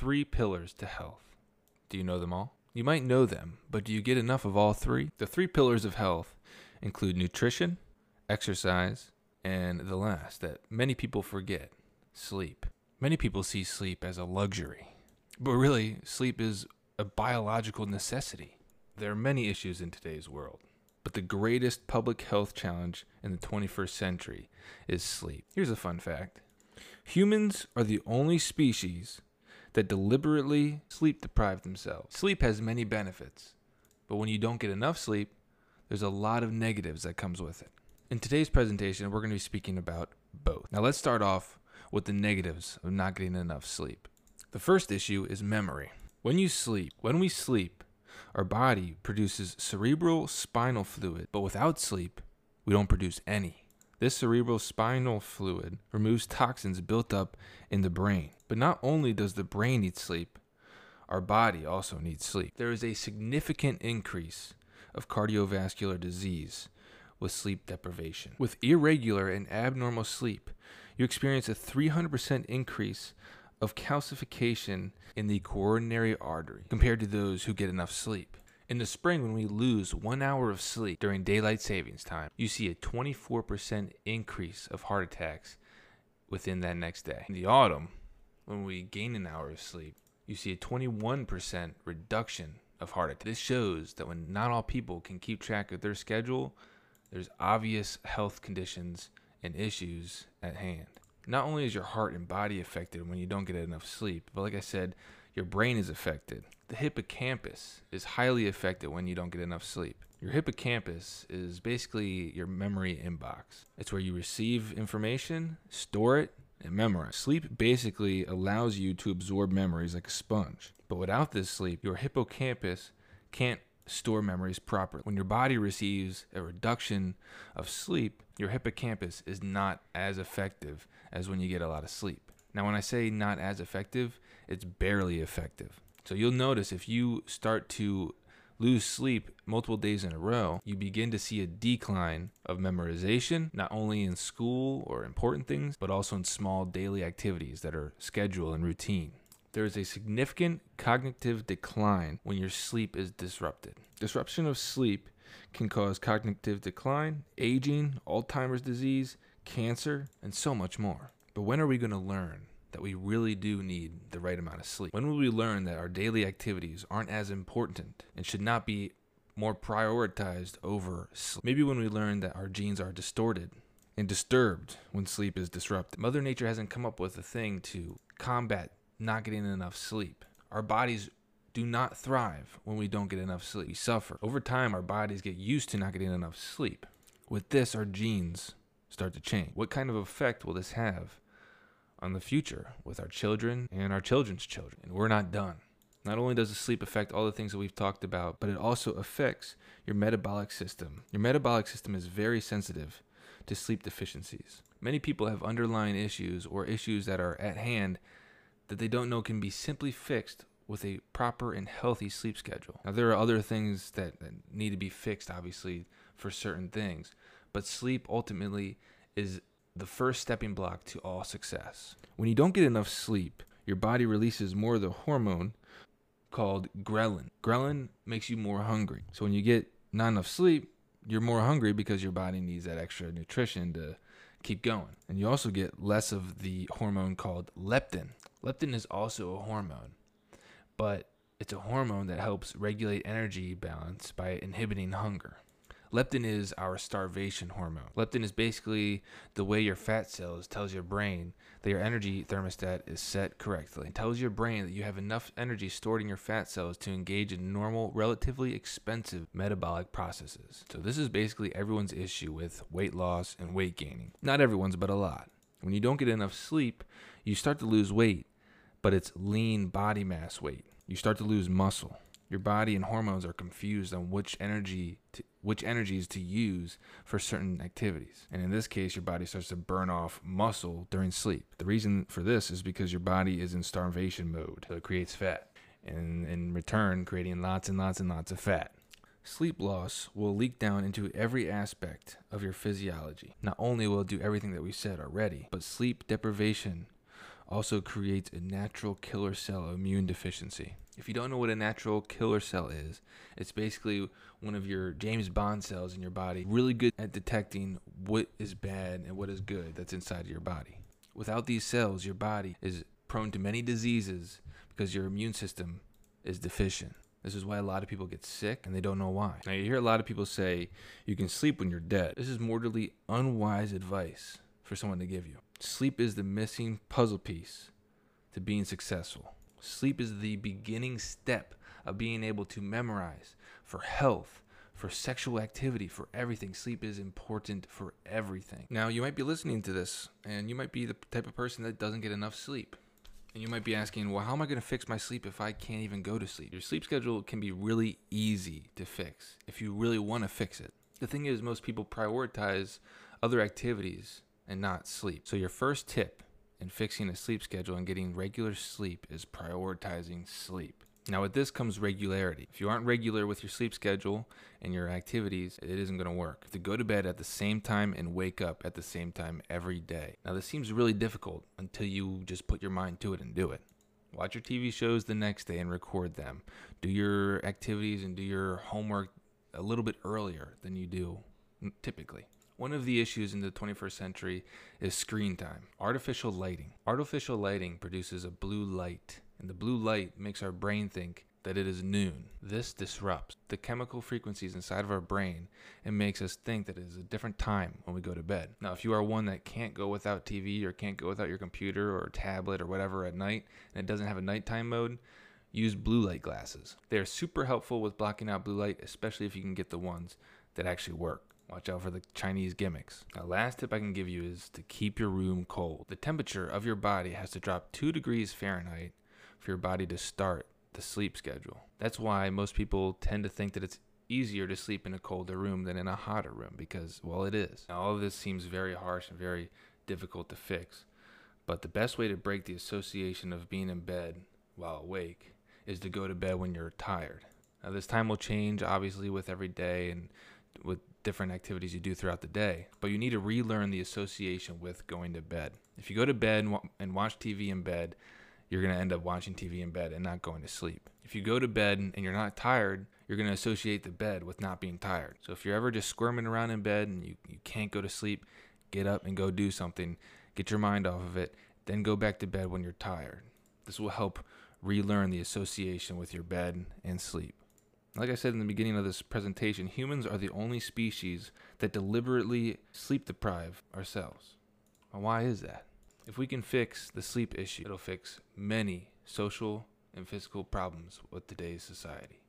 three pillars to health. Do you know them all? You might know them, but do you get enough of all three? The three pillars of health include nutrition, exercise, and the last that many people forget sleep. Many people see sleep as a luxury, but really, sleep is a biological necessity. There are many issues in today's world, but the greatest public health challenge in the 21st century is sleep. Here's a fun fact humans are the only species that deliberately sleep deprive themselves. Sleep has many benefits, but when you don't get enough sleep, there's a lot of negatives that comes with it. In today's presentation, we're going to be speaking about both. Now let's start off with the negatives of not getting enough sleep. The first issue is memory. When you sleep, when we sleep, our body produces cerebral spinal fluid, but without sleep, we don't produce any. This cerebral spinal fluid removes toxins built up in the brain. But not only does the brain need sleep, our body also needs sleep. There is a significant increase of cardiovascular disease with sleep deprivation. With irregular and abnormal sleep, you experience a 300% increase of calcification in the coronary artery compared to those who get enough sleep. In the spring, when we lose one hour of sleep during daylight savings time, you see a 24% increase of heart attacks within that next day. In the autumn, when we gain an hour of sleep, you see a 21% reduction of heart attacks. This shows that when not all people can keep track of their schedule, there's obvious health conditions and issues at hand. Not only is your heart and body affected when you don't get enough sleep, but like I said, your brain is affected. The hippocampus is highly affected when you don't get enough sleep. Your hippocampus is basically your memory inbox. It's where you receive information, store it, and memorize. Sleep basically allows you to absorb memories like a sponge. But without this sleep, your hippocampus can't store memories properly. When your body receives a reduction of sleep, your hippocampus is not as effective as when you get a lot of sleep. Now, when I say not as effective, it's barely effective. So you'll notice if you start to lose sleep multiple days in a row, you begin to see a decline of memorization, not only in school or important things, but also in small daily activities that are scheduled and routine. There is a significant cognitive decline when your sleep is disrupted. Disruption of sleep can cause cognitive decline, aging, Alzheimer's disease, cancer, and so much more. But when are we going to learn that we really do need the right amount of sleep? When will we learn that our daily activities aren't as important and should not be more prioritized over sleep? Maybe when we learn that our genes are distorted and disturbed when sleep is disrupted. Mother Nature hasn't come up with a thing to combat not getting enough sleep. Our bodies do not thrive when we don't get enough sleep. We suffer. Over time, our bodies get used to not getting enough sleep. With this, our genes start to change. What kind of effect will this have on the future with our children and our children's children? And we're not done. Not only does the sleep affect all the things that we've talked about, but it also affects your metabolic system. Your metabolic system is very sensitive to sleep deficiencies. Many people have underlying issues or issues that are at hand that they don't know can be simply fixed with a proper and healthy sleep schedule. Now, there are other things that, that need to be fixed, obviously, for certain things, but sleep ultimately is the first stepping block to all success. When you don't get enough sleep, your body releases more of the hormone called ghrelin. Ghrelin makes you more hungry. So when you get not enough sleep, you're more hungry because your body needs that extra nutrition to keep going. And you also get less of the hormone called leptin. Leptin is also a hormone, but it's a hormone that helps regulate energy balance by inhibiting hunger. Leptin is our starvation hormone. Leptin is basically the way your fat cells tells your brain that your energy thermostat is set correctly. It tells your brain that you have enough energy stored in your fat cells to engage in normal, relatively expensive metabolic processes. So this is basically everyone's issue with weight loss and weight gaining. Not everyone's, but a lot. When you don't get enough sleep, you start to lose weight, but it's lean body mass weight. You start to lose muscle your body and hormones are confused on which energy to, which energies to use for certain activities. And in this case, your body starts to burn off muscle during sleep. The reason for this is because your body is in starvation mode. So it creates fat. And in return, creating lots and lots and lots of fat. Sleep loss will leak down into every aspect of your physiology. Not only will it do everything that we said already, but sleep deprivation also creates a natural killer cell immune deficiency. If you don't know what a natural killer cell is, it's basically one of your James Bond cells in your body, really good at detecting what is bad and what is good that's inside of your body. Without these cells, your body is prone to many diseases because your immune system is deficient. This is why a lot of people get sick and they don't know why. Now, you hear a lot of people say you can sleep when you're dead. This is mortally unwise advice for someone to give you. Sleep is the missing puzzle piece to being successful. Sleep is the beginning step of being able to memorize for health, for sexual activity, for everything. Sleep is important for everything. Now, you might be listening to this and you might be the type of person that doesn't get enough sleep. And you might be asking, well, how am I going to fix my sleep if I can't even go to sleep? Your sleep schedule can be really easy to fix if you really want to fix it. The thing is, most people prioritize other activities and not sleep. So, your first tip in fixing a sleep schedule and getting regular sleep is prioritizing sleep. Now, with this comes regularity. If you aren't regular with your sleep schedule and your activities, it isn't going to work. To go to bed at the same time and wake up at the same time every day. Now, this seems really difficult until you just put your mind to it and do it. Watch your TV shows the next day and record them. Do your activities and do your homework a little bit earlier than you do typically. One of the issues in the 21st century is screen time. Artificial lighting. Artificial lighting produces a blue light and the blue light makes our brain think that it is noon. This disrupts the chemical frequencies inside of our brain and makes us think that it is a different time when we go to bed. Now, if you are one that can't go without TV or can't go without your computer or tablet or whatever at night and it doesn't have a nighttime mode, use blue light glasses. They are super helpful with blocking out blue light, especially if you can get the ones that actually work. Watch out for the Chinese gimmicks. Now, last tip I can give you is to keep your room cold. The temperature of your body has to drop 2 degrees Fahrenheit for your body to start the sleep schedule. That's why most people tend to think that it's easier to sleep in a colder room than in a hotter room because, well, it is. Now, all of this seems very harsh and very difficult to fix. But the best way to break the association of being in bed while awake is to go to bed when you're tired. Now, this time will change obviously with every day and with different activities you do throughout the day, but you need to relearn the association with going to bed. If you go to bed and watch TV in bed, you're going to end up watching TV in bed and not going to sleep. If you go to bed and you're not tired, you're going to associate the bed with not being tired. So if you're ever just squirming around in bed and you, you can't go to sleep, get up and go do something. Get your mind off of it. Then go back to bed when you're tired. This will help relearn the association with your bed and sleep. Like I said in the beginning of this presentation, humans are the only species that deliberately sleep deprive ourselves. Why is that? If we can fix the sleep issue, it'll fix many social and physical problems with today's society.